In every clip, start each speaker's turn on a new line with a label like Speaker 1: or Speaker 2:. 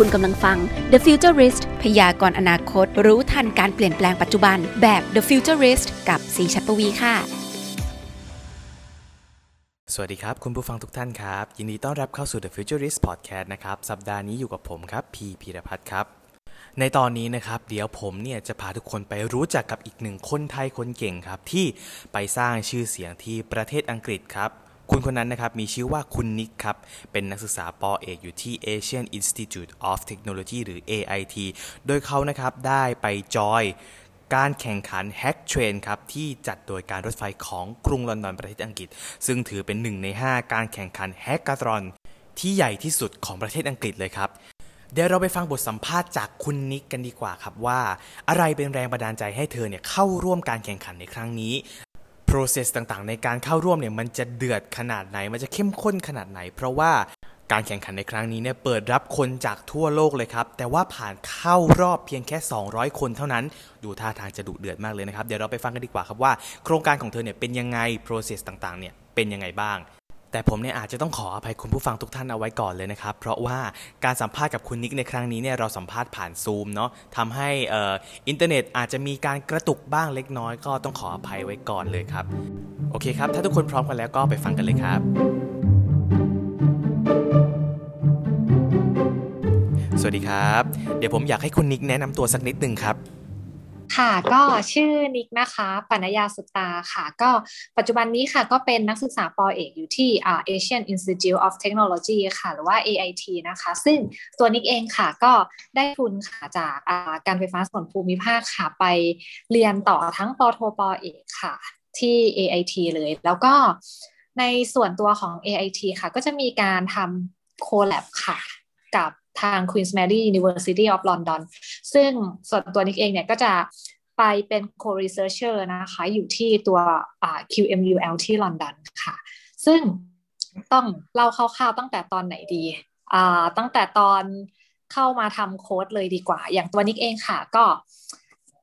Speaker 1: คุณกำลังฟัง The Futurist พยากรณ์อนาคต รู้ทันการเปลี่ยนแปลงปัจจุบัน แบบ The Futurist กับสีชัดปวีค่ะ
Speaker 2: สวัสดีครับ คุณผู้ฟังทุกท่านครับ ยินดีต้อนรับเข้าสู่ The Futurist Podcast นะครับ สัปดาห์นี้อยู่กับผมครับ พีพีรพัฒน์ครับ ในตอนนี้นะครับ เดี๋ยวผมเนี่ยจะพาทุกคนไปรู้จักกับอีกหนึ่งคนไทยคนเก่งครับ ที่ไปสร้างชื่อเสียงที่ประเทศอังกฤษครับ คุณคนนั้นนะครับมีชื่อว่าคุณนิกครับ เป็นนักศึกษาปอเอกอยู่ที่ Asian Institute of Technology หรือ AIT โดยเขานะครับได้ไปจอยการแข่งขัน Hack Train ครับที่จัดโดยการรถไฟของกรุงลอนดอนประเทศอังกฤษ ซึ่งถือเป็นหนึ่งใน 5 การแข่งขัน h a c k a t h o n ที่ใหญ่ที่สุดของประเทศอังกฤษเลยครับ เดี๋ยวเราไปฟังบทสัมภาษณ์จากคุณนิกกันดีกว่าครับว่า อะไรเป็นแรงบันดาลใจให้เธอเนี่ยเข้าร่วมการแข่งขันในครั้งนี้ process ต่างๆ ในการเข้าร่วมเนี่ยมันจะเดือดขนาดไหน มันจะเข้มข้นขนาดไหน เพราะว่าการแข่งขันในครั้งนี้เนี่ยเปิดรับคนจากทั่วโลกเลยครับ แต่ว่าผ่านเข้ารอบเพียงแค่ 200 คนเท่านั้น ดูท่าทางจะดุเดือดมากเลยนะครับ เดี๋ยวเราไปฟังกันดีกว่าครับว่า โครงการของเธอเนี่ยเป็นยังไง process ต่างๆ เนี่ยเป็นยังไงบ้าง แต่ผมเนี่ยอาจจะต้องขออภัยคุณผู้ฟังทุกท่านเอาไว้ก่อนเลยนะครับ เพราะว่าการสัมภาษณ์กับคุณนิกในครั้งนี้เนี่ยเราสัมภาษณ์ผ่านซูมเนาะทำให้อออินเทอร์เน็ตอาจจะมีการกระตุกบ้างเล็กน้อย ก็ต้องขออภัยไว้ก่อนเลยครับ โอเคครับ ถ้าทุกคนพร้อมกันแล้วก็ไปฟังกันเลยครับ สวัสดีครับ เดี๋ยวผมอยากให้คุณนิกแนะนำตัวสักนิดหนึ่งครับ
Speaker 3: ค่ะก็ชื่อนิกนะคะปัญญาสุตาค่ะ ก็ปัจจุบันนี้ค่ะก็เป็นนักศึกษาปอเอกอยู่ที่ Asian Institute of Technology ค่ะ หรือว่า AIT นะคะ ซึ่งตัวนิกเองค่ะก็ได้ทุนค่ะจากการไฟฟ้าส่วนภูมิภาคค่ะไปเรียนต่อทั้งปโทปอเอกค่ะ ที่ AIT เลย แล้วก็ในส่วนตัวของ AIT ค่ะ ก็จะมีการทำโคแลบค่ะ กับ ทาง Queen's Mary University of London ซึ่งส่วนตัวนิกเองเนี่ยก็จะไปเป็น co-researcher นะคะอยู่ที่ตัว QMUL ที่ลอนดอนค่ะ ซึ่งต้องเล่าคร่าวๆตั้งแต่ตอนไหนดี ตั้งแต่ตอนเข้ามาทำโค้ดเลยดีกว่า อย่างตัวนิกเองค่ะ ก็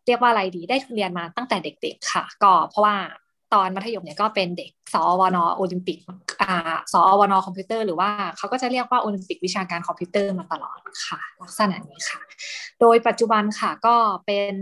Speaker 3: เรียกว่าอะไรดีได้เรียนมาตั้งแต่เด็กๆค่ะ ก็เพราะว่า ตอนมัธยมเนี่ยก็เป็นเด็กสอวนอโอลิมปิกอ่าสอวนอคอมพิวเตอร์หรือว่าเขาก็จะเรียกว่าโอลิมปิกวิชาการคอมพิวเตอร์มาตลอดค่ะ ลักษณะนี้ค่ะ โดยปัจจุบันค่ะก็เป็น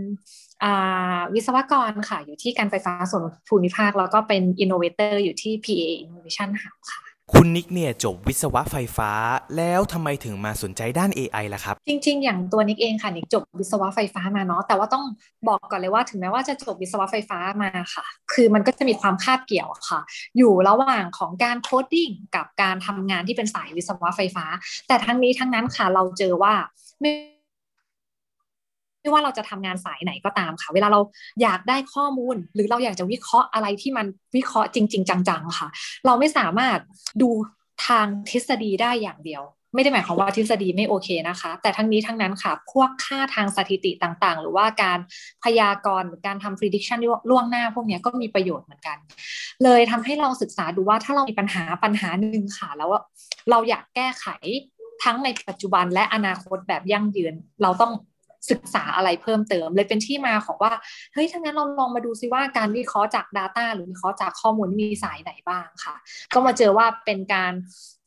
Speaker 3: วิศวกรค่ะ อยู่ที่การไฟฟ้าส่วนภูมิภาค แล้วก็เป็น innovator อยู่ที่ PEA Innovation Hub ค่ะ
Speaker 2: คุณนิกเนี่ยจบวิศวะไฟฟ้า แล้วทำไมถึงมาสนใจด้าน AI ล่ะครับ
Speaker 3: จริง ๆ อย่างตัวนิกเองค่ะนิกจบวิศวะไฟฟ้ามาเนาะแต่ว่าต้องบอกก่อนเลยว่าถึงแม้ว่าจะจบวิศวะไฟฟ้ามาค่ะ คือมันก็จะมีความคาบเกี่ยวค่ะ อยู่ระหว่างของการ coding กับการทำงานที่เป็นสายวิศวะไฟฟ้า แต่ทั้งนี้ทั้งนั้นค่ะเราเจอว่าไม่ ไม่ว่าเราจะทำงานสายไหนก็ตามค่ะ เวลาเราอยากได้ข้อมูล หรือเราอยากจะวิเคราะห์อะไรที่มันวิเคราะห์จริง ๆ จังๆค่ะ เราไม่สามารถดูทางทฤษฎีได้อย่างเดียว ไม่ได้หมายความว่าทฤษฎีไม่โอเคนะคะ แต่ทั้งนี้ทั้งนั้นค่ะพวกค่าทางสถิติต่างๆ หรือว่าการพยากรณ์การทำ prediction ล่วงหน้าพวกนี้ก็มีประโยชน์เหมือนกัน เลยทำให้เราศึกษาดูว่าถ้าเรามีปัญหาปัญหาหนึ่งค่ะ แล้วเราอยากแก้ไขทั้งในปัจจุบันและอนาคตแบบยั่งยืน เราต้อง ศึกษาอะไรเพิ่มเติม เลยเป็นที่มาของว่าเฮ้ยถ้างั้นเราลองมาดูซิว่าการวิเคราะห์จาก Data หรือวิเคราะห์จากข้อมูลมีสายไหนบ้างค่ะ ก็มาเจอว่าเป็นการ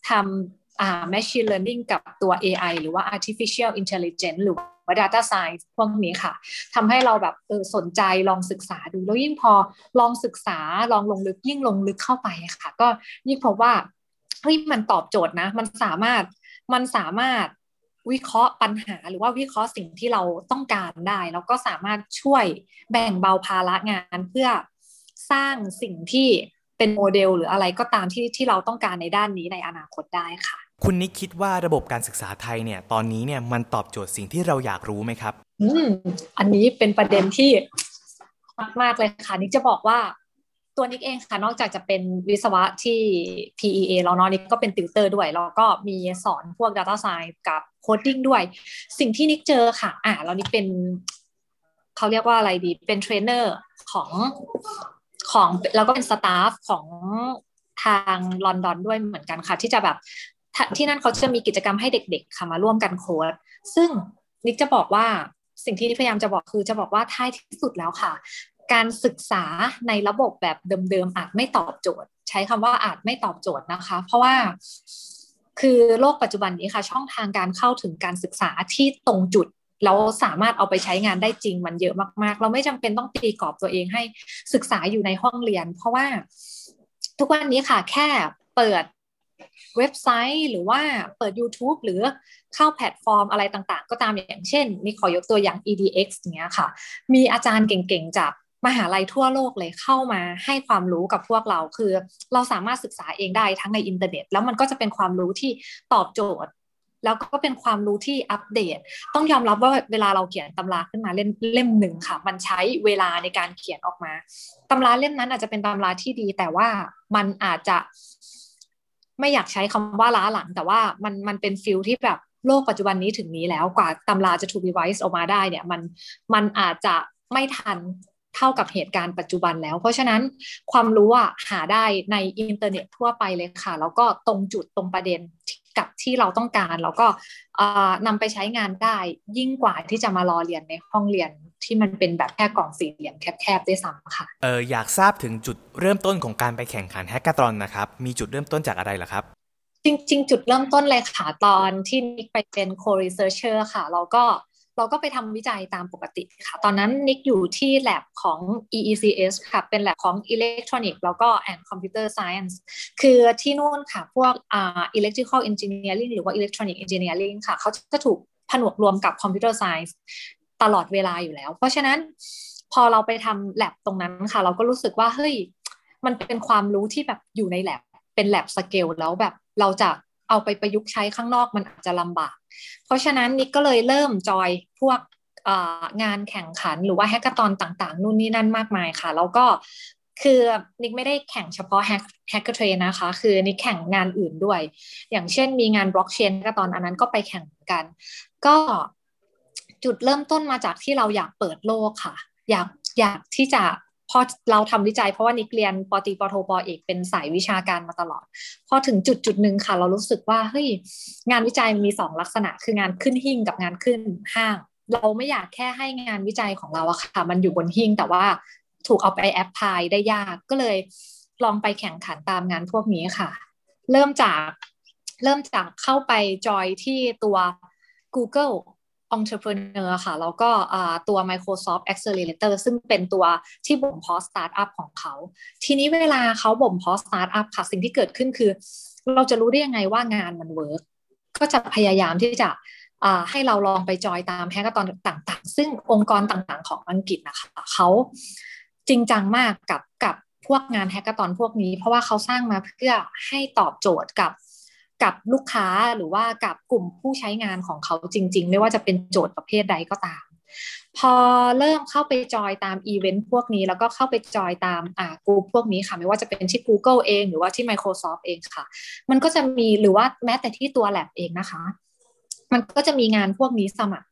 Speaker 3: ทำอ่า machine learning กับตัว AI หรือว่า artificial intelligence หรือว่า data science พวกนี้ค่ะทำให้เราแบบเออสนใจลองศึกษาดู แล้วยิ่งพอลองศึกษาลองลงลึกยิ่งลงลึกเข้าไปค่ะ ก็ยิ่งพบว่าเฮ้ยมันตอบโจทย์นะ มันสามารถมันสามารถ วิเคราะห์ปัญหา หรือว่าวิเคราะห์สิ่งที่เราต้องการได้ แล้วก็สามารถช่วยแบ่งเบาภาระงานเพื่อสร้างสิ่งที่เป็นโมเดล หรืออะไรก็ตามที่ที่เราต้องการในด้านนี้ในอนาคตได้ค่ะ
Speaker 2: คุณนิกคิดว่าระบบการศึกษาไทยเนี่ยตอนนี้เนี่ยมันตอบโจทย์สิ่งที่เราอยากรู้ไหมครับ
Speaker 3: อืมอันนี้เป็นประเด็นที่มากๆเลยค่ะนิกจะบอกว่า ตัวนิกเองค่ะนอกจากจะเป็นวิศวะที่ PEA แล้วเนาะนิกก็เป็นติวเตอร์ด้วยแล้วก็มีสอนพวก Data Science กับ coding ด้วย สิ่งที่นิกเจอค่ะ อ่าแล้วนิกเป็นเขาเรียกว่าอะไรดี เป็นเทรนเนอร์ของของแล้วก็เป็น staff ของทางลอนดอนด้วยเหมือนกันค่ะ ที่จะแบบที่นั่นเขาจะมีกิจกรรมให้เด็ก ๆ ค่ะมาร่วมกันโค้ดซึ่งนิกจะบอกว่าสิ่งที่พยายามจะบอกคือจะบอกว่าท้ายที่สุดแล้วค่ะ การศึกษาในระบบแบบเดิมๆอาจไม่ตอบโจทย์ ใช้คำว่าอาจไม่ตอบโจทย์นะคะ เพราะว่าคือโลกปัจจุบันนี้ค่ะ ช่องทางการเข้าถึงการศึกษาที่ตรงจุดแล้วสามารถเอาไปใช้งานได้จริงมันเยอะมากๆ เราไม่จำเป็นต้องตีกรอบตัวเองให้ศึกษาอยู่ในห้องเรียน เพราะว่าทุกวันนี้ค่ะ แค่เปิดเว็บไซต์หรือว่าเปิด YouTube หรือเข้าแพลตฟอร์มอะไรต่างๆ ก็ตามอย่างเช่น นิกขอยกตัวอย่าง edX เนี้ยค่ะ มีอาจารย์เก่งๆ จาก มหาลัยทั่วโลกเลยเข้ามาให้ความรู้กับพวกเรา คือเราสามารถศึกษาเองได้ทั้งในอินเทอร์เน็ต แล้วมันก็จะเป็นความรู้ที่ตอบโจทย์ แล้วก็เป็นความรู้ที่อัปเดต ต้องยอมรับว่าเวลาเราเขียนตำราขึ้นมาเล่มเล่มหนึ่งค่ะ มันใช้เวลาในการเขียนออกมาตำราเล่มนั้นอาจจะเป็นตำราที่ดี แต่ว่ามันอาจจะไม่อยากใช้คำว่าล้าหลัง แต่ว่ามันมันเป็น feel ที่แบบโลกปัจจุบันนี้ถึงนี้แล้วกว่าตำราจะถูก revise ออกมาได้เนี่ยมันมันอาจจะไม่ทัน เท่ากับเหตุการณ์ปัจจุบันแล้ว เพราะฉะนั้นความรู้อะหาได้ในอินเทอร์เน็ตทั่วไปเลยค่ะ แล้วก็ตรงจุดตรงประเด็นกับที่เราต้องการแล้วก็นำไปใช้งานได้ยิ่งกว่าที่จะมารอเรียนในห้องเรียนที่มันเป็นแบบแค่กล่องสี่เหลี่ยมแคบๆด้วยซ้ำค่ะ
Speaker 2: เอออยากทราบถึงจุดเริ่มต้นของการไปแข่งขัน hackathon นะครับ มีจุดเริ่มต้นจากอะไรเหรอครับ
Speaker 3: จริง ๆ จุดเริ่มต้นเลยค่ะตอนที่นิกไปเป็น co-researcher ค่ะ เราก็ เราก็ไปทำวิจัยตามปกติค่ะ ตอนนั้นนิกอยู่ที่ lab ของ EECS ค่ะ เป็น lab ของ Electronic แล้วก็ and Computer Science คือที่นู่นค่ะ พวกอ่า Electrical Engineering หรือว่า Electronic Engineering ค่ะ เขาจะถูกผนวกรวมกับ Computer Science ตลอดเวลาอยู่แล้ว เพราะฉะนั้นพอเราไปทำ lab ตรงนั้นค่ะ เราก็รู้สึกว่า เฮ้ย มันเป็นความรู้ที่แบบอยู่ใน lab เป็น lab scale แล้วแบบเราจะ เอาไปประยุกต์ใช้ข้างนอกมันอาจจะลำบาก เพราะฉะนั้นนิกก็เลยเริ่มจอยพวกงานแข่งขันหรือว่า hackathon ต่างๆ นู่นนี่นั่นมากมายค่ะ แล้วก็คือนิกไม่ได้แข่งเฉพาะ Hack Train นะคะ คือนิกแข่งงานอื่นด้วย อย่างเช่นมีงาน blockchain hackathon อันนั้นก็ไปแข่งกัน ก็จุดเริ่มต้นมาจากที่เราอยากเปิดโลกค่ะ อยากอยากที่จะ พอเราทำวิจัยเพราะว่านิกเรียนปตีปโทปเอกเป็นสายวิชาการมาตลอด พอถึงจุดจุดหนึ่งค่ะ เรารู้สึกว่าเฮ้ยงานวิจัยมีสองลักษณะ คืองานขึ้นหิ้งกับงานขึ้นห้าง เราไม่อยากแค่ให้งานวิจัยของเราอะค่ะ มันอยู่บนหิ้งแต่ว่าถูกเอาไปแอปพลายได้ยากก็เลยลองไปแข่งขันตามงานพวกนี้ค่ะ เริ่มจากเริ่มจากเข้าไปจอยที่ตัว Google entrepreneur ค่ะ แล้วก็ตัว Microsoft Accelerator ซึ่งเป็นตัวที่บ่มเพาะสตาร์ทอัพของเขา ทีนี้เวลาเขาบ่มเพาะสตาร์ทอัพค่ะ สิ่งที่เกิดขึ้นคือ เราจะรู้ได้ยังไงว่างานมัน work ก็จะพยายามที่จะให้เราลองไปจอยตาม hackathon ต่างๆ ซึ่งองค์กรต่างๆ ของอังกฤษนะคะเขาจริงจังมากกับกับพวกงานแฮกเกอร์ตอนพวกนี้ เพราะว่าเขาสร้างมาเพื่อให้ตอบโจทย์กับ กับลูกค้าหรือว่ากับกลุ่มผู้ใช้งานของเขาจริง ๆ ไม่ว่าจะเป็นโจทย์ประเภทใดก็ตาม พอเริ่มเข้าไปจอยตามอีเวนต์พวกนี้ แล้วก็เข้าไปจอยตามอ่ากลุ่มพวกนี้ค่ะ ไม่ว่าจะเป็นที่ Google เอง หรือว่าที่ Microsoft เองค่ะ มันก็จะมีหรือว่าแม้แต่ที่ตัว Lab เองนะคะ มันก็จะมีงานพวกนี้สมัคร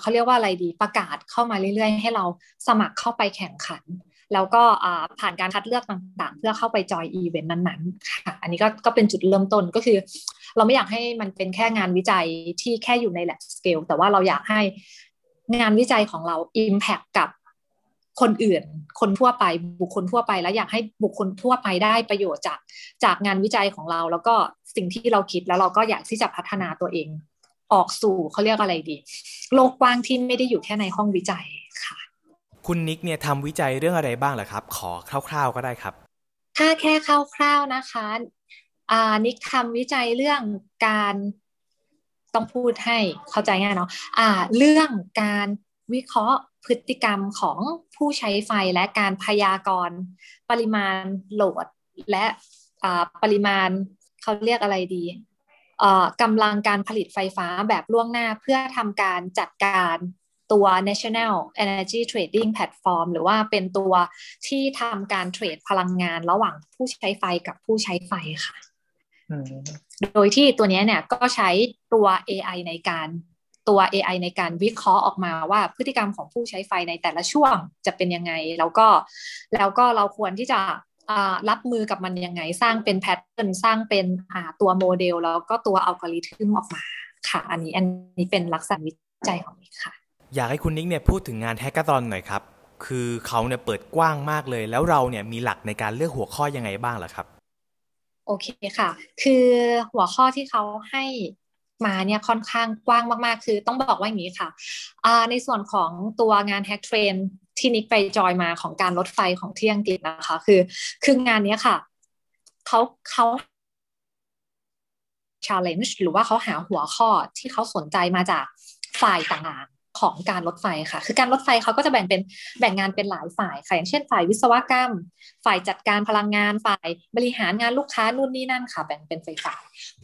Speaker 3: เขาเรียกว่าอะไรดีประกาศเข้ามาเรื่อยๆ ให้เราสมัครเข้าไปแข่งขัน แล้วก็ผ่านการคัดเลือกต่างๆ เพื่อเข้าไปจอยอีเวนต์นั้นๆค่ะอันนี้ก็ก็เป็นจุดเริ่มต้นก็คือ เราไม่อยากให้มันเป็นแค่งานวิจัยที่แค่อยู่ใน lab scale แต่ว่าเราอยากให้งานวิจัยของเรา impact กับคนอื่น คนทั่วไปบุคคลทั่วไป แล้วอยากให้บุคคลทั่วไปได้ประโยชน์จากจากงานวิจัยของเรา แล้วก็สิ่งที่เราคิดแล้วเราก็อยากที่จะพัฒนาตัวเอง ออกสู่เขาเรียกอะไรดี โลกกว้างที่ไม่ได้อยู่แค่ในห้องวิจัยค่ะ
Speaker 2: คุณนิกเนี่ยทำวิจัยเรื่องอะไรบ้างเหรอครับ ขอคร่าว ๆก็ได้ครับ
Speaker 3: ถ้าแค่คร่าวๆนะคะอ่านิกทำวิจัยเรื่องการต้องพูดให้เข้าใจง่ายเนาะอ่าเรื่องการวิเคราะห์พฤติกรรมของผู้ใช้ไฟและการพยากรณ์ ปริมาณโหลดและปริมาณเขาเรียกอะไรดีกำลังการผลิตไฟฟ้าแบบล่วงหน้าเพื่อทำการจัดการ ตัว National Energy Trading Platform หรือว่าเป็นตัวที่ทำการเทรดพลังงานระหว่างผู้ใช้ไฟกับผู้ใช้ไฟค่ะ โดยที่ตัวนี้เนี่ยก็ใช้ตัว AI ในการตัว AI ในการวิเคราะห์ออกมาว่าพฤติกรรมของผู้ใช้ไฟในแต่ละช่วงจะเป็นยังไง แล้วก็แล้วก็เราควรที่จะรับมือกับมันยังไง สร้างเป็น pattern สร้างเป็นตัวโมเดล แล้วก็ตัวอัลกอริทึมออกมาค่ะ อันนี้อันนี้เป็นลักษณะวิจัยของนิกค่ะ
Speaker 2: อยากให้คุณนิกเนี่ยพูดถึงงาน hackathon หน่อยครับ คือเขาเนี่ยเปิดกว้างมากเลย แล้วเราเนี่ยมีหลักในการเลือกหัวข้อยังไงบ้างล่ะครับ
Speaker 3: โอเคค่ะ คือหัวข้อที่เขาให้มาเนี่ยค่อนข้างกว้างมากๆ คือต้องบอกว่าอย่างนี้ค่ะ ในส่วนของตัวงาน Hack Train ที่นิกไปจอยมาของการรถไฟของที่อังกฤษนะคะ คือ คืองานนี้ค่ะเขาเขา challenge หรือว่าเขาหาหัวข้อที่เขาสนใจมาจากฝ่ายต่างๆ ของการรถไฟค่ะ คือการรถไฟเขาก็จะแบ่งเป็นแบ่งงานเป็นหลายฝ่ายค่ะอย่างเช่น ฝ่ายวิศวกรรม ฝ่ายจัดการพลังงาน ฝ่ายบริหารงานลูกค้านู่นนี่นั่นค่ะ แบ่งเป็นฝ่ายฝ่าย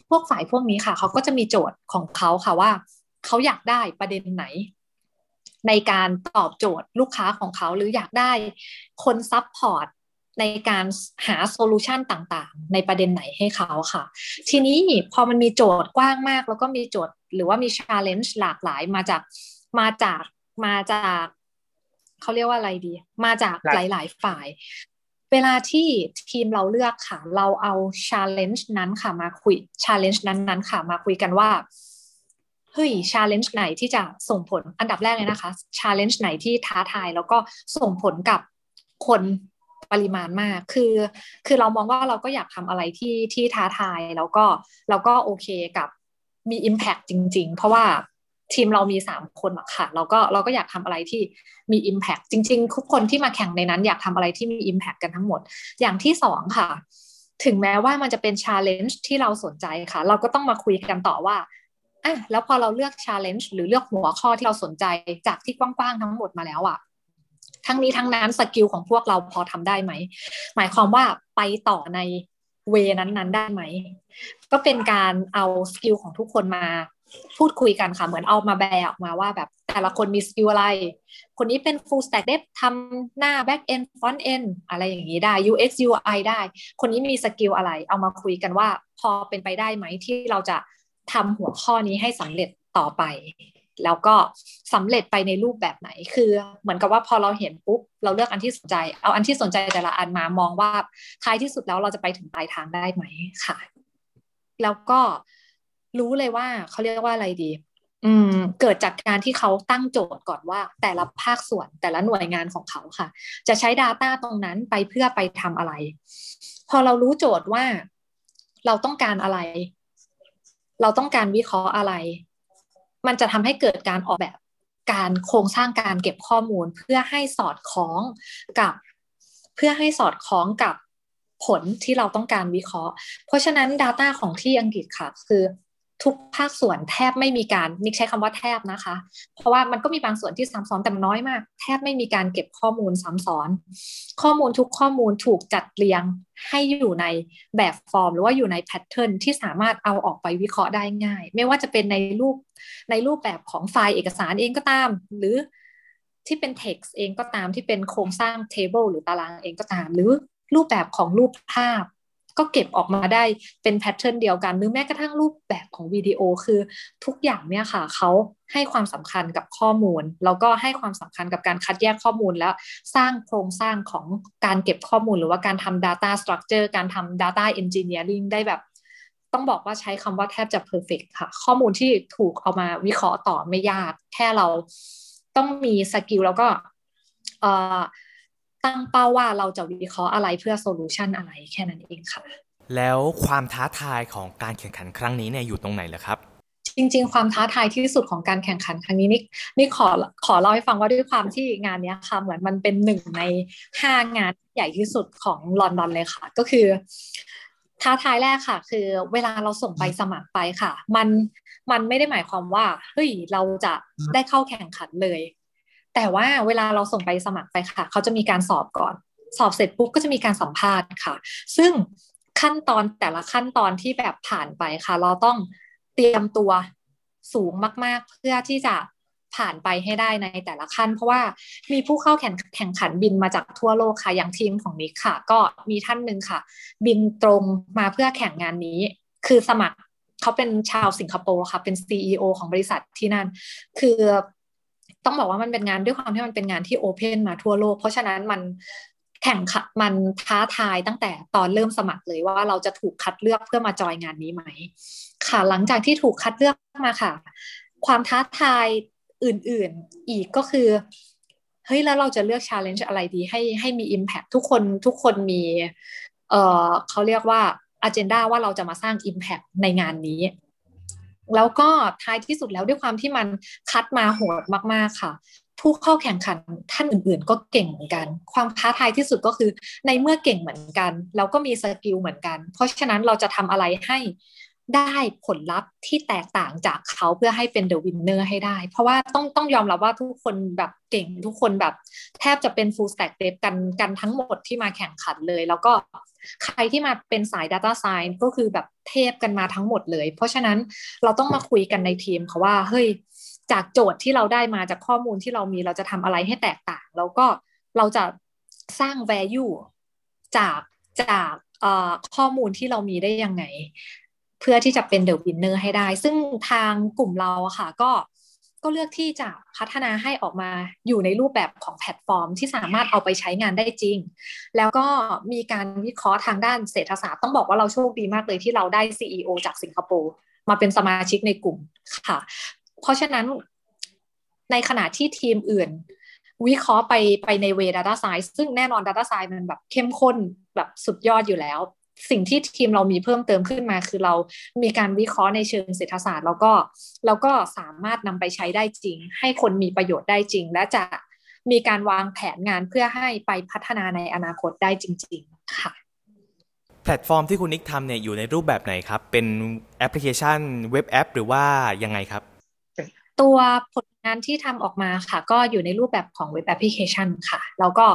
Speaker 3: พวกฝ่ายพวกนี้ค่ะเขาก็จะมีโจทย์ของเขาค่ะว่าเขาอยากได้ประเด็นไหน ในการตอบโจทย์ลูกค้าของเขาหรืออยากได้คน support ในการหา solution ต่างๆ ในประเด็นไหนให้เขาค่ะ ทีนี้พอมันมีโจทย์กว้างมาก แล้วก็มีโจทย์ หรือว่ามี challenge หลากหลายมาจาก มาจากมาจากเขาเรียกว่าอะไรดี มาจากหลาย ๆ ฝ่าย เวลาที่ทีมเราเลือกค่ะ เราเอา challenge นั้นค่ะมาคุยchallenge นั้นๆค่ะมาคุยกันว่าเฮ้ย challenge ไหนที่จะส่งผลอันดับแรกเลยนะคะ challenge ไหนที่ท้าทายแล้วก็ส่งผลกับคนปริมาณมาก คือ คือเรามองว่าเราก็อยากทำอะไรที่ที่ท้าทายแล้วก็แล้วก็โอเคกับมี Impact จริง ๆ เพราะว่า ทีมเรามีสามคนอะค่ะ เราก็เราก็อยากทำอะไรที่มี Impact จริง ๆ ทุกคนที่มาแข่งในนั้นอยากทำอะไรที่มี Impact กันทั้งหมด อย่างที่สองค่ะ ถึงแม้ว่ามันจะเป็น Challenge ที่เราสนใจค่ะ เราก็ต้องมาคุยกันต่อว่าอะแล้วพอเราเลือก Challenge หรือเลือกหัวข้อที่เราสนใจจากที่กว้างๆทั้งหมดมาแล้วอะทั้งนี้ทั้งนั้น skill ของพวกเราพอทำได้ไหม หมายความว่าไปต่อใน way นั้นๆ ได้ไหม ก็เป็นการเอา skill ของทุกคนมา พูดคุยกันค่ะ เหมือนเอามาแบออกมาว่าแบบแต่ละคนมี skill อะไร คนนี้เป็น full stack dev ทำหน้า back end front end อะไรอย่างนี้ได้ UX UI ได้ คนนี้มีสกิลอะไร เอามาคุยกันว่าพอเป็นไปได้ไหมที่เราจะทำหัวข้อนี้ให้สำเร็จต่อไป แล้วก็สำเร็จไปในรูปแบบไหน คือเหมือนกับว่าพอเราเห็นปุ๊บ เราเลือกอันที่สนใจ เอาอันที่สนใจแต่ละอันมามองว่าท้ายที่สุดแล้วเราจะไปถึงปลายทางได้ไหมค่ะ แล้วก็ รู้เลยว่าเขาเรียกว่าอะไรดี อืม เกิดจากการที่เขาตั้งโจทย์ก่อนว่า แต่ละภาคส่วนแต่ละหน่วยงานของเขาค่ะ จะใช้ Data ตรงนั้นไปเพื่อไปทำอะไร พอเรารู้โจทย์ว่าเราต้องการอะไร เราต้องการวิเคราะห์อะไร มันจะทำให้เกิดการออกแบบการโครงสร้างการเก็บข้อมูลเพื่อให้สอดคล้องกับ เพื่อให้สอดคล้องกับผลที่เราต้องการวิเคราะห์ เพราะฉะนั้น Data ของที่อังกฤษค่ะ คือ ทุกภาคส่วนแทบไม่มีการนิกใช้คำว่าแทบนะคะ เพราะว่ามันก็มีบางส่วนที่ซ้ำซ้อนแต่น้อยมาก แทบไม่มีการเก็บข้อมูลซ้ำซ้อน ข้อมูลทุกข้อมูลถูกจัดเรียงให้อยู่ในแบบฟอร์ม หรือว่าอยู่ใน pattern ที่สามารถเอาออกไปวิเคราะห์ได้ง่าย ไม่ว่าจะเป็นในรูปในรูปแบบของไฟล์เอกสารเองก็ตาม หรือที่เป็น text เองก็ตามที่เป็นโครงสร้าง table หรือตารางเองก็ตาม หรือรูปแบบของรูปภาพ ก็เก็บออกมาได้เป็น pattern เดียวกัน หรือแม้กระทั่งรูปแบบของวิดีโอคือทุกอย่างเนี่ยค่ะเขาให้ความสำคัญกับข้อมูล แล้วก็ให้ความสำคัญกับการคัดแยกข้อมูลแล้วสร้างโครงสร้างของการเก็บข้อมูล หรือว่าการทำ data structure การทำ data engineering ได้แบบ ต้องบอกว่าใช้คำว่าแทบจะ perfect ค่ะ ข้อมูลที่ถูกเอามาวิเคราะห์ต่อไม่ยาก แค่เราต้องมี skill แล้วก็ ตั้งเป้าว่าเราจะวิเคราะห์อะไรเพื่อโซลูชันอะไรแค่นั้นเองค่ะ
Speaker 2: แล้วความท้าทายของการแข่งขันครั้งนี้เนี่ยอยู่ตรงไหนเหรอครับ
Speaker 3: จริง ๆ ความท้าทายที่สุดของการแข่งขันครั้งนี้นี่นี่ขอขอเล่าให้ฟังว่าด้วยความที่งานนี้ค่ะ เหมือนมันเป็นหนึ่งในห้างานใหญ่ที่สุดของลอนดอนเลยค่ะ ก็คือท้าทายแรกค่ะ คือเวลาเราส่งไปสมัครไปค่ะ มันมันไม่ได้หมายความว่าเฮ้ยเราจะได้เข้าแข่งขันเลย แต่ว่าเวลาเราส่งไปสมัครไปค่ะ เขาจะมีการสอบก่อน สอบเสร็จปุ๊บก็จะมีการสัมภาษณ์ค่ะ ซึ่งขั้นตอนแต่ละขั้นตอนที่แบบผ่านไปค่ะ เราต้องเตรียมตัวสูงมาก ๆ เพื่อที่จะผ่านไปให้ได้ในแต่ละขั้น เพราะว่ามีผู้เข้าแข่งแข่งขันบินมาจากทั่วโลกค่ะ อย่างทีมของนิกค่ะ ก็มีท่านหนึ่งค่ะ บินตรงมาเพื่อแข่งงานนี้ คือสมัครเขาเป็นชาวสิงคโปร์ค่ะ เป็น CEO ของบริษัทที่นั่น คือ ต้องบอกว่ามันเป็นงานด้วยความที่มันเป็นงานที่ open มาทั่วโลก เพราะฉะนั้นมันแข่งขันมันท้าทายตั้งแต่ตอนเริ่มสมัครเลยว่าเราจะถูกคัดเลือกเพื่อมาจอยงานนี้ไหม ค่ะหลังจากที่ถูกคัดเลือกมาค่ะ ความท้าทายอื่นๆอีกก็คือเฮ้ยแล้วเราจะเลือก challenge อะไรดีให้ให้มี Impact ทุกคนทุกคนมีเออเขาเรียกว่า agenda ว่าเราจะมาสร้าง impact ในงานนี้ แล้วก็ท้ายที่สุดแล้วด้วยความที่มันคัดมาโหดมากๆค่ะ ผู้เข้าแข่งขันท่านอื่นๆ ก็เก่งเหมือนกัน ความท้าทายที่สุดก็คือในเมื่อเก่งเหมือนกัน เราก็มีสกิลเหมือนกัน เพราะฉะนั้นเราจะทำอะไรให้ได้ผลลัพธ์ที่แตกต่างจากเขาเพื่อให้เป็น the winner ให้ได้ เพราะว่าต้องต้องยอมรับว่าทุกคนแบบเก่งทุกคนแบบ แทบจะเป็น full stack dev กันกันทั้งหมดที่มาแข่งขันเลย แล้วก็ ใครที่มาเป็นสาย data science ก็คือแบบเทพกันมาทั้งหมดเลย เพราะฉะนั้นเราต้องมาคุยกันในทีมค่ะว่าเฮ้ยจากโจทย์ที่เราได้มาจากข้อมูลที่เรามีเราจะทำอะไรให้แตกต่าง แล้วก็เราจะสร้าง value จากจากข้อมูลที่เรามีได้ยังไง เพื่อที่จะเป็น the winner ให้ได้ ซึ่งทางกลุ่มเราค่ะ ก็ ก็เลือกที่จะพัฒนาให้ออกมาอยู่ในรูปแบบของแพลตฟอร์ม ที่สามารถเอาไปใช้งานได้จริง แล้วก็มีการวิเคราะห์ทางด้านเศรษฐศาสตร์ต้องบอกว่าเราโชคดีมากเลยที่เราได้ CEO จากสิงคโปร์มาเป็นสมาชิกในกลุ่มค่ะ เพราะฉะนั้นในขณะที่ทีมอื่น วิเคราะห์ไปไปในเว Data Science ซึ่งแน่นอน Data Science มันแบบเข้มข้นแบบสุดยอดอยู่แล้ว สิ่งที่ทีมเรามีเพิ่มเติมขึ้นมา คือเรามีการวิเคราะห์ในเชิงเศรษฐศาสตร์ แล้วก็แล้วก็สามารถนำไปใช้ได้จริง ให้คนมีประโยชน์ได้จริง และจะมีการวางแผนงานเพื่อให้ไปพัฒนาในอนาคตได้จริง ๆ ค่ะ
Speaker 2: แพลตฟอร์มที่คุณนิกทำเนี่ยอยู่ในรูปแบบไหนครับ เป็นแอปพลิเคชันเว็บแอป หรือว่ายังไงครับ
Speaker 3: ตัวผล งานที่ทำออกมาค่ะ ก็อยู่ในรูปแบบของเว็บแอปพลิเคชันค่ะ แล้วก็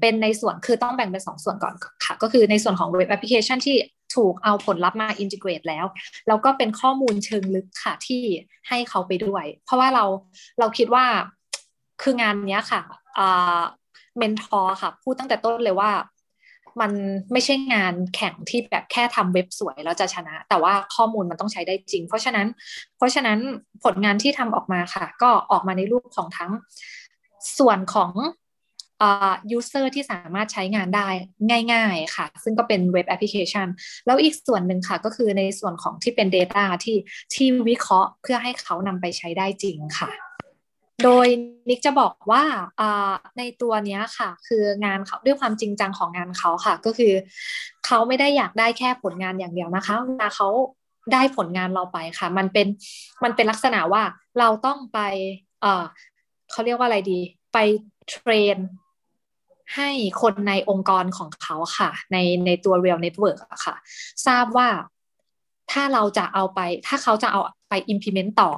Speaker 3: เป็นในส่วนคือต้องแบ่งเป็นสองส่วนก่อนค่ะ ก็คือในส่วนของเว็บแอปพลิเคชันที่ถูกเอาผลลัพธ์มา integrate แล้ว แล้วก็เป็นข้อมูลเชิงลึกค่ะที่ให้เขาไปด้วย เพราะว่าเราเราคิดว่าคืองานนี้ค่ะอ่า mentor ค่ะ พูดตั้งแต่ต้นเลยว่า มันไม่ใช่งานแข่งที่แบบแค่ทำเว็บสวยแล้วจะชนะ แต่ว่าข้อมูลมันต้องใช้ได้จริง เพราะฉะนั้น เพราะฉะนั้นผลงานที่ทำออกมาค่ะ ก็ออกมาในรูปของทั้งส่วนของอ่า user ที่สามารถใช้งานได้ง่ายๆค่ะ ซึ่งก็เป็นเว็บแอปพลิเคชัน แล้วอีกส่วนหนึ่งค่ะ ก็คือในส่วนของที่เป็น Data ที่ที่วิเคราะห์เพื่อให้เขานำไปใช้ได้จริงค่ะ โดยนิกจะบอกว่าในตัวนี้ค่ะ คืองานเขาด้วยความจริงจังของงานเขาค่ะ ก็คือเขาไม่ได้อยากได้แค่ผลงานอย่างเดียวนะคะเวลาเขาได้ผลงานเราไปค่ะ มันเป็นมันเป็นลักษณะว่าเราต้องไปเเขาเรียกว่าอะไรดี ไปเทรนให้คนในองค์กรของเขาค่ะ ในในตัว Real Network อะค่ะ ทราบว่าถ้าเราจะเอาไป ถ้าเขาจะเอาไป implement ต่อ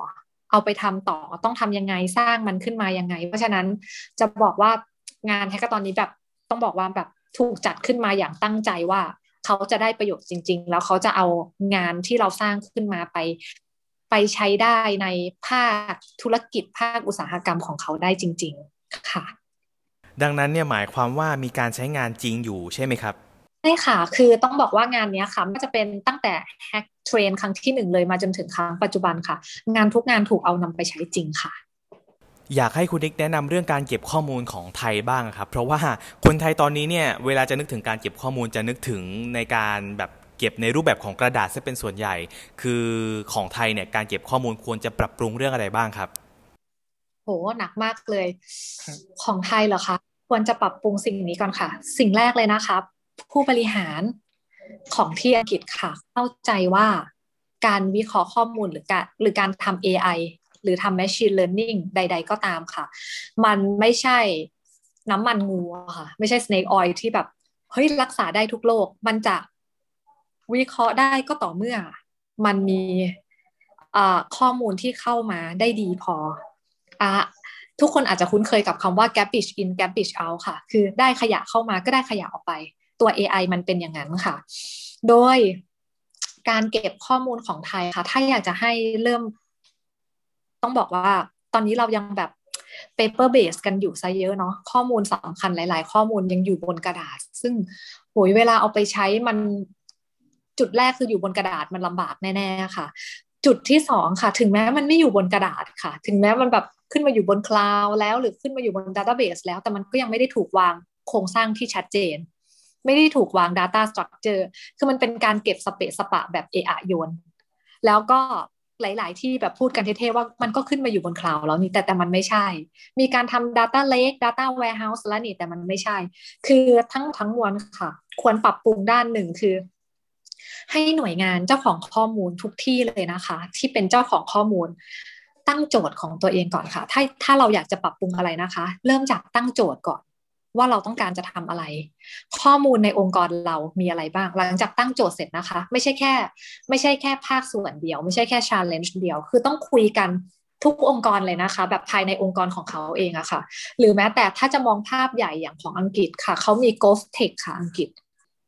Speaker 3: เอาไปทำต่อต้องทำยังไงสร้างมันขึ้นมายังไง เพราะฉะนั้นจะบอกว่างานแฮกเกอร์ตอนนี้แบบต้องบอกว่าแบบถูกจัดขึ้นมาอย่างตั้งใจว่าเขาจะได้ประโยชน์จริง ๆ แล้วเขาจะเอางานที่เราสร้างขึ้นมาไป ไปใช้ได้ในภาคธุรกิจภาคอุตสาหกรรมของเขาได้จริง ๆ ค่ะ
Speaker 2: ดังนั้นเนี่ยหมายความว่ามีการใช้งานจริงอยู่ใช่ไหมครับ
Speaker 3: ใช่ค่ะ คือต้องบอกว่างานนี้ค่ะมันจะเป็นตั้งแต่แฮกเทรนครั้งที่หนึ่งเลยมาจนถึงครั้งปัจจุบันค่ะ งานทุกงานถูกเอานำไปใช้จริงค่ะ
Speaker 2: อยากให้คุณนิกแนะนำเรื่องการเก็บข้อมูลของไทยบ้างครับ เพราะว่าคนไทยตอนนี้เนี่ยเวลาจะนึกถึงการเก็บข้อมูลจะนึกถึงในการแบบเก็บในรูปแบบของกระดาษซะเป็นส่วนใหญ่ คือของไทยเนี่ยการเก็บข้อมูลควรจะปรับปรุงเรื่องอะไรบ้างครับ
Speaker 3: โหหนักมากเลย ของไทยเหรอคะควรจะปรับปรุงสิ่งนี้ก่อนค่ะ สิ่งแรกเลยนะครับ ผู้บริหารของที่อังกฤษค่ะ เข้าใจว่าการวิเคราะห์ข้อมูลหรือการหรือการทำ AI หรือทำ machine learning ใด ๆ ก็ตามค่ะ มันไม่ใช่น้ำมันงูค่ะ ไม่ใช่ snake oil ที่แบบ เฮ้ย รักษาได้ทุกโรคมันจะวิเคราะห์ได้ก็ต่อเมื่อ มันมีข้อมูลที่เข้ามาได้ดีพออทุกคนอาจจะคุ้นเคยกับคำว่า garbage in garbage out ค่ะ คือได้ขยะเข้ามาก็ได้ขยะออกไป ตัว AI มันเป็นอย่างนั้นค่ะ โดยการเก็บข้อมูลของไทยค่ะ ถ้าอยากจะให้เริ่ม ต้องบอกว่า ตอนนี้เรายังแบบ paper base กันอยู่ซะเยอะเนาะข้อมูลสำคัญหลาย ๆ ข้อมูลยังอยู่บนกระดาษ ซึ่งโหยเวลาเอาไปใช้มันจุดแรกคืออยู่บนกระดาษมันลำบากแน่ ๆ ค่ะ จุดที่สองค่ะ ถึงแม้มันไม่อยู่บนกระดาษค่ะ ถึงแม้มันแบบขึ้นมาอยู่บนคลาวด์แล้ว หรือขึ้นมาอยู่บน database แล้วแต่มันก็ยังไม่ได้ถูกวางโครงสร้างที่ชัดเจน ไม่ได้ถูกวาง Data Structure คือมันเป็นการเก็บสะเปะสะปะแบบเอะโยน แล้วก็หลาย ๆ ที่แบบพูดกันเท่ ๆ ว่ามันก็ขึ้นมาอยู่บนคลาวด์แล้วนี่แต่แต่มันไม่ใช่ มีการทำ Data Lake Data Warehouse แล้วนี่แต่มันไม่ใช่ คือทั้งทั้งมวลค่ะ ควรปรับปรุงด้านหนึ่งคือ ให้หน่วยงานเจ้าของข้อมูลทุกที่เลยนะคะ ที่เป็นเจ้าของข้อมูล ตั้งโจทย์ของตัวเองก่อนค่ะ ถ้าถ้าเราอยากจะปรับปรุงอะไรนะคะ เริ่มจากตั้งโจทย์ก่อน ว่าเราต้องการจะทำอะไร ข้อมูลในองค์กรเรามีอะไรบ้าง หลังจากตั้งโจทย์เสร็จนะคะ ไม่ใช่แค่ ไม่ใช่แค่ภาคส่วนเดียว ไม่ใช่แค่ challenge เดียว คือต้องคุยกันทุกองค์กรเลยนะคะ แบบภายในองค์กรของเขาเองอะค่ะ หรือแม้แต่ถ้าจะมองภาพใหญ่อย่างของอังกฤษค่ะ เขามี g o f Tech ค่ะอังกฤษ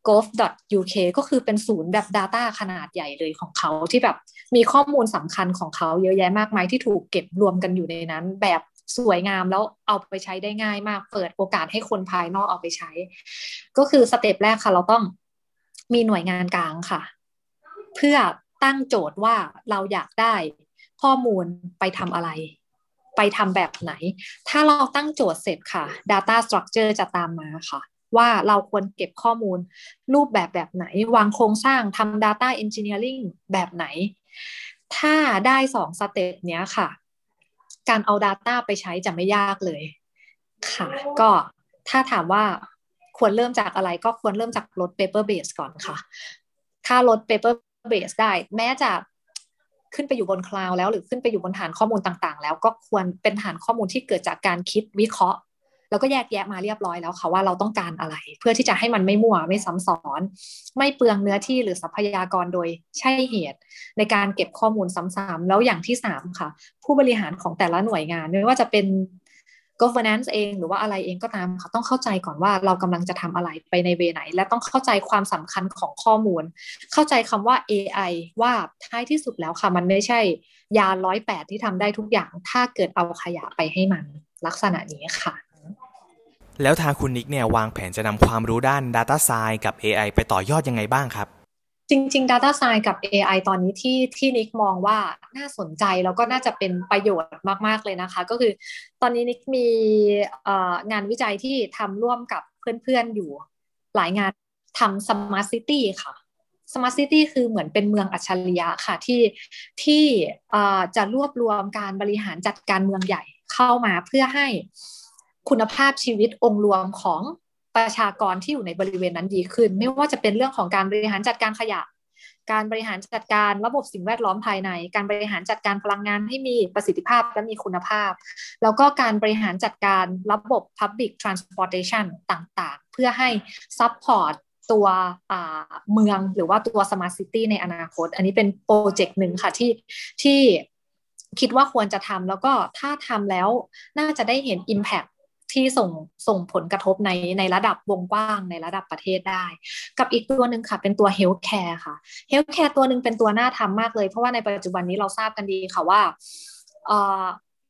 Speaker 3: gov.uk ก็คือเป็นศูนย์แบบ Data ขนาดใหญ่เลยของเขาที่แบบมีข้อมูลสำคัญของเขาเยอะแยะมากมายที่ถูกเก็บรวมกันอยู่ในนั้น แบบ สวยงามแล้วเอาไปใช้ได้ง่ายมาก เปิดโอกาสให้คนภายนอกเอาไปใช้ ก็คือสเต็ปแรกค่ะ เราต้องมีหน่วยงานกลางค่ะ เพื่อตั้งโจทย์ว่าเราอยากได้ข้อมูลไปทำอะไร ไปทำแบบไหน ถ้าเราตั้งโจทย์เสร็จค่ะ Data Structure จะตามมาค่ะว่าเราควรเก็บข้อมูลรูปแบบแบบไหน วางโครงสร้างทำ Data Engineering แบบไหน ถ้าได้สองสเต็ปเนี้ยค่ะ การเอา Data ไปใช้จะไม่ยากเลยค่ะ ก็ถ้าถามว่าควรเริ่มจากอะไรก็ควรเริ่มจากลด paper base ก่อนค่ะ ถ้าลด paper base ได้ แม้จะขึ้นไปอยู่บนคลาวด์แล้วหรือขึ้นไปอยู่บนฐานข้อมูลต่างๆ แล้วก็ควรเป็นฐานข้อมูลที่เกิดจากการคิดวิเคราะห์ แล้วก็แยกแยะมาเรียบร้อยแล้วค่ะว่าเราต้องการอะไร เพื่อที่จะให้มันไม่มั่วไม่ซ้ำซ้อน ไม่เปลืองเนื้อที่หรือทรัพยากรโดยใช่เหตุ ในการเก็บข้อมูลซ้ำๆแล้วอย่างที่สามค่ะ ผู้บริหารของแต่ละหน่วยงาน ไม่ว่าจะเป็น governance เองหรือว่าอะไรเองก็ตามค่ะต้องเข้าใจก่อนว่าเรากำลังจะทำอะไรไปในเวไหน และต้องเข้าใจความสำคัญของข้อมูล เข้าใจคำว่า AI ว่าท้ายที่สุดแล้วค่ะ มันไม่ใช่ยาร้อยแปดที่ทำได้ทุกอย่าง ถ้าเกิดเอาขยะไปให้มันลักษณะนี้ค่ะ
Speaker 2: แล้วทางคุณนิกเนี่ยวางแผนจะนำความรู้ด้าน Data Science กับ AI ไปต่อยอดยังไงบ้างครับ
Speaker 3: จริง ๆ Data Science กับ AI ตอนนี้ที่ที่นิกมองว่าน่าสนใจแล้วก็น่าจะเป็นประโยชน์มาก ๆ เลยนะคะ ก็คือตอนนี้นิกมีงานวิจัยที่ทำร่วมกับเพื่อน ๆ อยู่หลายงานทำ Smart City ค่ะ Smart City คือเหมือนเป็นเมืองอัจฉริยะค่ะที่ที่จะรวบรวมการบริหารจัดการเมืองใหญ่เข้ามาเพื่อให้ คุณภาพชีวิตองค์รวมของประชากรที่อยู่ในบริเวณนั้นดีขึ้น ไม่ว่าจะเป็นเรื่องของการบริหารจัดการขยะ การบริหารจัดการระบบสิ่งแวดล้อมภายใน การบริหารจัดการพลังงานให้มีประสิทธิภาพและมีคุณภาพ แล้วก็การบริหารจัดการระบบ Public Transportation ต่างๆ เพื่อให้ support ตัวเมืองหรือว่าตัว Smart City ในอนาคต อันนี้เป็นโปรเจกต์หนึ่งค่ะที่ที่คิดว่าควรจะทำแล้วก็ถ้าทำแล้วน่าจะได้เห็น Impact ที่ส่งส่งผลกระทบในในระดับวงกว้างในระดับประเทศได้ กับอีกตัวหนึ่งค่ะ เป็นตัว healthcare ค่ะ healthcare ตัวหนึ่งเป็นตัวน่าทำมากเลย เพราะว่าในปัจจุบันนี้เราทราบกันดีค่ะว่า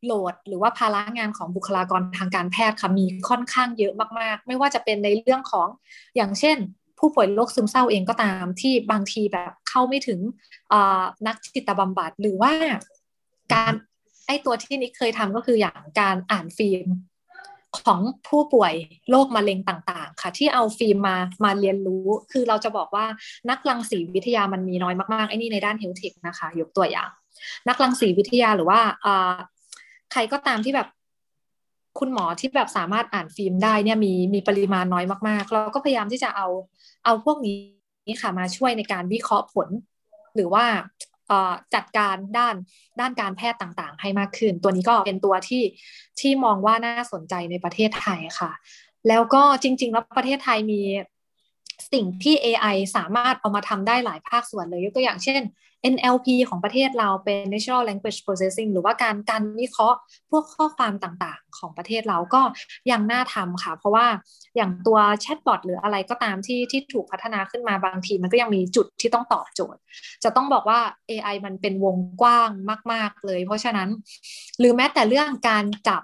Speaker 3: โหลดหรือว่าภาระงานของบุคลากรทางการแพทย์ค่ะมีค่อนข้างเยอะมากๆ ไม่ว่าจะเป็นในเรื่องของอย่างเช่น ผู้ป่วยโรคซึมเศร้าเองก็ตามที่บางทีแบบเข้าไม่ถึงนักจิตบำบัดหรือว่าการไอ้ตัวที่นิกเคยทำก็คืออย่างการอ่านฟิล์ม ของผู้ป่วยโรคมะเร็งต่างๆ ค่ะ ที่เอาฟิล์มมามาเรียนรู้ คือเราจะบอกว่านักรังสีวิทยามันมีน้อยมากๆไอ้นี่ในด้าน health tech นะคะ ยกตัวอย่าง นักรังสีวิทยาหรือว่าใครก็ตามที่แบบคุณหมอที่แบบสามารถอ่านฟิล์มได้เนี่ยมีมีปริมาณน้อยมากๆ เราก็พยายามที่จะเอาเอาพวกนี้ค่ะมาช่วยในการวิเคราะห์ผล หรือว่า จัดการด้านด้านการแพทย์ต่างๆ ให้มากขึ้น ตัวนี้ก็เป็นตัวที่ที่มองว่าน่าสนใจในประเทศไทยค่ะ แล้วก็จริง ๆ แล้วประเทศไทยมีสิ่งที่ AI สามารถเอามาทำได้หลายภาคส่วนเลยยกตัวอย่างเช่น NLP ของประเทศเราเป็น Natural Language Processing หรือว่าการการวิเคราะห์พวกข้อความต่างๆ ของประเทศเราก็ยังน่าทำค่ะ เพราะว่าอย่างตัวแชทบอทหรืออะไรก็ตามที่ที่ถูกพัฒนาขึ้นมาบางทีมันก็ยังมีจุดที่ต้องตอบโจทย์ จะต้องบอกว่า AI มันเป็นวงกว้างมาก ๆเลย เพราะฉะนั้น หรือแม้แต่เรื่องการจับ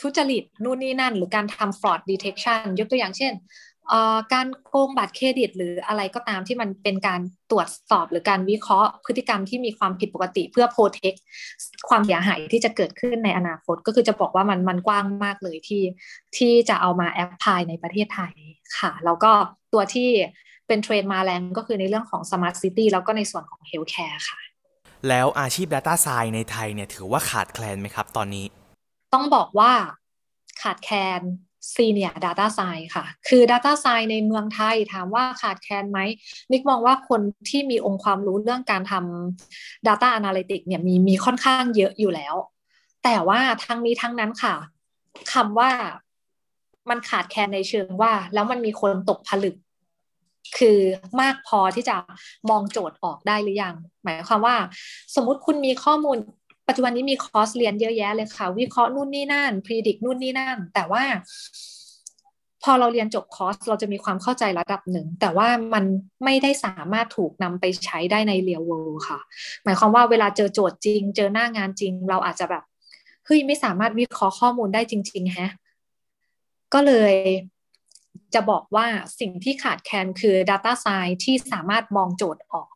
Speaker 3: ทุจริตนู่นนี่นั่น หรือการทำ fraud detection ยกตัวอย่างเช่น การโกงบัตรเครดิต หรืออะไรก็ตามที่มันเป็นการตรวจสอบหรือการวิเคราะห์ พฤติกรรมที่มีความผิดปกติเพื่อโปรเทคความเสียหายที่จะเกิดขึ้นในอนาคต ก็คือจะบอกว่ามันมันกว้างมากเลยที่ที่จะเอามา apply ในประเทศไทยค่ะ แล้วก็ตัวที่เป็นเทรนด์มาแรงก็คือในเรื่องของ Smart City แล้วก็ในส่วนของ Healthcare ค่ะ
Speaker 2: แล้วอาชีพ Data Science ในไทยเนี่ยถือว่าขาดแคลนไหมครับตอนนี้
Speaker 3: ต้องบอกว่าขาดแคลน Senior Data Science ค่ะ คือ Data Science ในเมืองไทยถามว่าขาดแคลนไหม นิกมองว่าคนที่มีองค์ความรู้เรื่องการทำ Data Analytics เนี่ยมีมีค่อนข้างเยอะอยู่แล้ว แต่ว่าทั้งนี้ทั้งนั้นค่ะคำว่ามันขาดแคลนในเชิงว่า แล้วมันมีคนตกผลึก คือมากพอที่จะมองโจทย์ออกได้หรือยัง หมายความว่า สมมุติคุณมีข้อมูล ปัจจุบันนี้มีคอร์สเรียนเยอะแยะเลยค่ะ วิเคราะห์นู่นนี่นั่นพิจิตรนู่นนี่นั่น แต่ว่า พอเราเรียนจบคอร์สเราจะมีความเข้าใจระดับหนึ่ง แต่ว่ามันไม่ได้สามารถถูกนำไปใช้ได้ใน real world ค่ะ หมายความว่าเวลาเจอโจทย์จริง เจอหน้างานจริง เราอาจจะแบบเฮ้ยไม่สามารถวิเคราะห์ข้อมูลได้จริงๆแฮะก็เลยจะบอกว่าสิ่งที่ขาดแคลนคือ Data Science ที่สามารถมองโจทย์ออก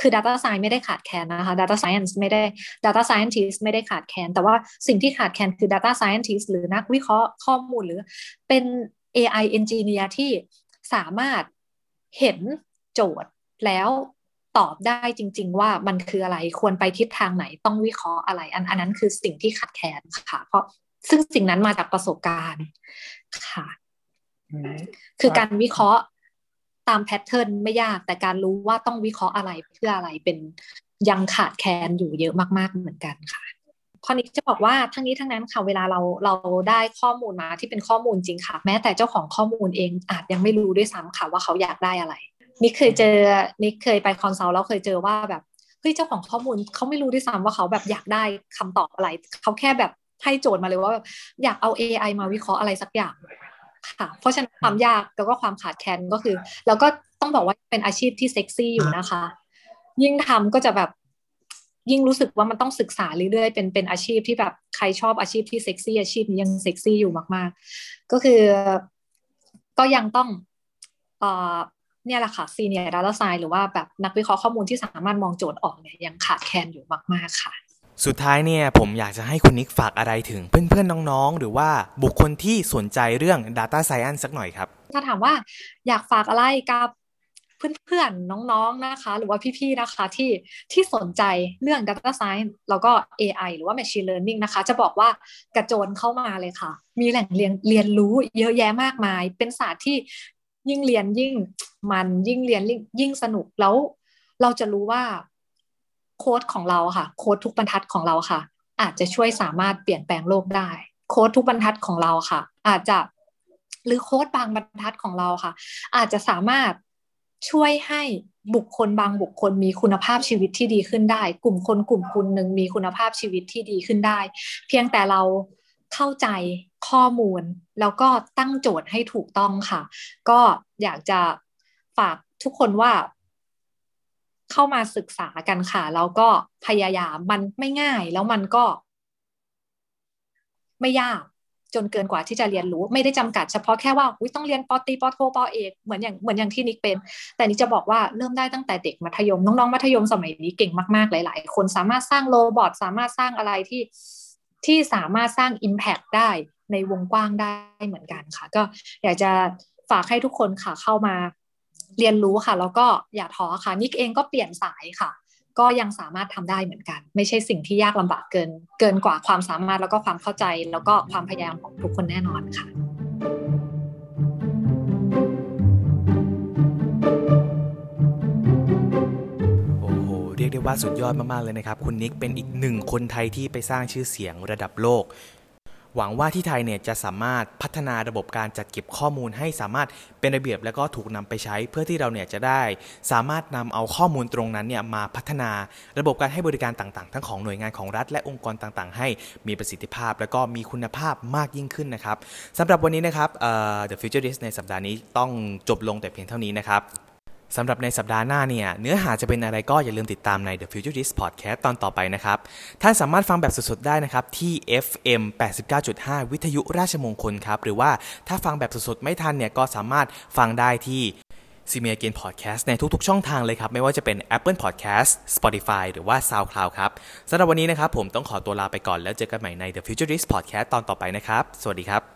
Speaker 3: คือ Data Science ไม่ได้ขาดแคลนนะคะ Data Science ไม่ได้ Data Scientist ไม่ได้ขาดแคลนแต่ว่าสิ่งที่ขาดแคลนคือ Data Scientist หรือนักวิเคราะห์ข้อมูลหรือเป็น AI Engineer ที่สามารถเห็นโจทย์แล้วตอบได้จริง ๆ ว่ามันคืออะไรควรไปทิศทางไหนต้องวิเคราะห์อะไร อันอันนั้นคือสิ่งที่ขาดแคลนค่ะ เพราะซึ่งสิ่งนั้นมาจากประสบการณ์ค่ะ คือการวิเคราะห์ ตามแพทเทิร์นไม่ยาก แต่การรู้ว่าต้องวิเคราะห์อะไรเพื่ออะไรเป็นยังขาดแคลนอยู่เยอะมาก ๆ เหมือนกันค่ะข้อนี้จะบอกว่าทั้งนี้ทั้งนั้นค่ะเวลาเราเราได้ข้อมูลมาที่เป็นข้อมูลจริงค่ะ แม้แต่เจ้าของข้อมูลเองอาจยังไม่รู้ด้วยซ้ำค่ะว่าเขาอยากได้อะไรนิกเคยเจอนิกเคยไป consult แล้วเคยเจอว่าแบบเฮ้ยเจ้าของข้อมูลเขาไม่รู้ด้วยซ้ำว่าเขาแบบอยากได้คำตอบอะไรเขาแค่แบบให้โจทย์มาเลยว่าแบบอยากเอา AI มาวิเคราะห์อะไรสักอย่าง ค่ะ เพราะฉะนั้นความยากแล้วก็ความขาดแคลนก็คือ แล้วก็ต้องบอกว่าเป็นอาชีพที่เซ็กซี่อยู่นะคะ ยิ่งทำก็จะแบบยิ่งรู้สึกว่ามันต้องศึกษาเรื่อยๆ เป็นเป็นอาชีพที่แบบใครชอบอาชีพที่เซ็กซี่อาชีพนี้ยังเซ็กซี่อยู่มากๆ ก็คือก็ยังต้องเอ่อเนี่ยแหละค่ะ senior data sci หรือว่าแบบนักวิเคราะห์ข้อมูลที่สามารถมองโจทย์ออกเนี่ยยังขาดแคลนอยู่มาก ๆ ค่ะ
Speaker 2: สุดท้ายเนี่ยผมอยากจะให้คุณนิกฝากอะไรถึงเพื่อนๆน้องๆ หรือว่าบุคคลที่สนใจเรื่อง Data Science สักหน่อยครับ
Speaker 3: ถ้าถามว่าอยากฝากอะไรกับเพื่อนๆ น้องๆนะคะ หรือว่าพี่ๆ นะคะที่ที่สนใจเรื่อง Data Science แล้วก็ AI หรือว่า Machine Learning นะคะ จะบอกว่ากระโจนเข้ามาเลยค่ะ มีแหล่งเรียนเรียนรู้เยอะแยะมากมาย เป็นศาสตร์ที่ยิ่งเรียนยิ่งมันยิ่งเรียนยิ่งสนุกแล้วเราจะรู้ว่า โค้ดของเราค่ะ โค้ดทุกบรรทัดของเราค่ะ อาจจะช่วยสามารถเปลี่ยนแปลงโลกได้ โค้ดทุกบรรทัดของเราค่ะ อาจจะหรือโค้ดบางบรรทัดของเราค่ะ อาจจะสามารถช่วยให้บุคคลบางบุคคลมีคุณภาพชีวิตที่ดีขึ้นได้ กลุ่มคนกลุ่มคุณหนึ่งมีคุณภาพชีวิตที่ดีขึ้นได้ เพียงแต่เราเข้าใจข้อมูล แล้วก็ตั้งโจทย์ให้ถูกต้องค่ะ ก็อยากจะฝากทุกคนว่า เข้ามาศึกษากันค่ะ แล้วก็พยายามมันไม่ง่าย แล้วมันก็ ไม่ยากจนเกินกว่าที่จะเรียนรู้ ไม่ได้จำกัดเฉพาะแค่ว่าต้องเรียนปตีปโทปเอกเหมือนอย่างเหมือนอย่างที่นิกเป็น แต่นิกจะบอกว่าเริ่มได้ตั้งแต่เด็กมัธยมน้องๆมัธยมสมัยนี้เก่งมากๆหลาย ๆ คนสามารถสร้างโรบอทสามารถสร้างอะไรที่ที่สามารถสร้าง Impact ได้ในวงกว้างได้เหมือนกันค่ะ ก็อยากจะฝากให้ทุกคนค่ะเข้ามา เรียนรู้ค่ะ แล้วก็อย่าท้อค่ะ นิกเองก็เปลี่ยนสายค่ะ ก็ยังสามารถทำได้เหมือนกัน ไม่ใช่สิ่งที่ยากลำบากเกิน เกินกว่าความสามารถแล้วก็ความเข้าใจ แล้วก็ความพยายามของทุกคนแน่นอนค่ะ
Speaker 2: เรียกได้ว่าสุดยอดมาก ๆ เลยนะครับ คุณนิกเป็นอีกหนึ่งคนไทยที่ไปสร้างชื่อเสียงระดับโลก หวังว่าที่ไทยเนี่ยจะสามารถพัฒนาระบบการจัดเก็บข้อมูลให้สามารถเป็นระเบียบ และก็ถูกนำไปใช้ เพื่อที่เราเนี่ยจะได้ สามารถนำเอาข้อมูลตรงนั้นเนี่ยมาพัฒนาระบบการให้บริการต่างๆ ทั้งของหน่วยงานของรัฐ และองค์กรต่างๆ ให้มีประสิทธิภาพ และก็มีคุณภาพมากยิ่งขึ้นนะครับสำหรับวันนี้นะครับ The Futurist ในสัปดาห์นี้ต้องจบลงแต่เพียงเท่านี้นะครับ สำหรับในสัปดาห์หน้าเนี่ย เนื้อหาจะเป็นอะไรก็อย่าลืมติดตามใน The Futurist Podcast ตอนต่อไปนะครับ ท่านสามารถฟังแบบสดๆได้นะครับ ที่ FM 89.5 วิทยุราชมงคลครับ หรือว่าถ้าฟังแบบสดๆไม่ทันเนี่ย ก็สามารถฟังได้ที่ซีเมียเกนพอดแคสต์ในทุกๆช่องทางเลยครับ ไม่ว่าจะเป็น Apple Podcast Spotify หรือว่า SoundCloud ครับสำหรับวันนี้นะครับผมต้องขอตัวลาไปก่อนแล้วเจอกันใหม่ใน The Futurist Podcast ตอนต่อไปนะครับ สวัสดีครับ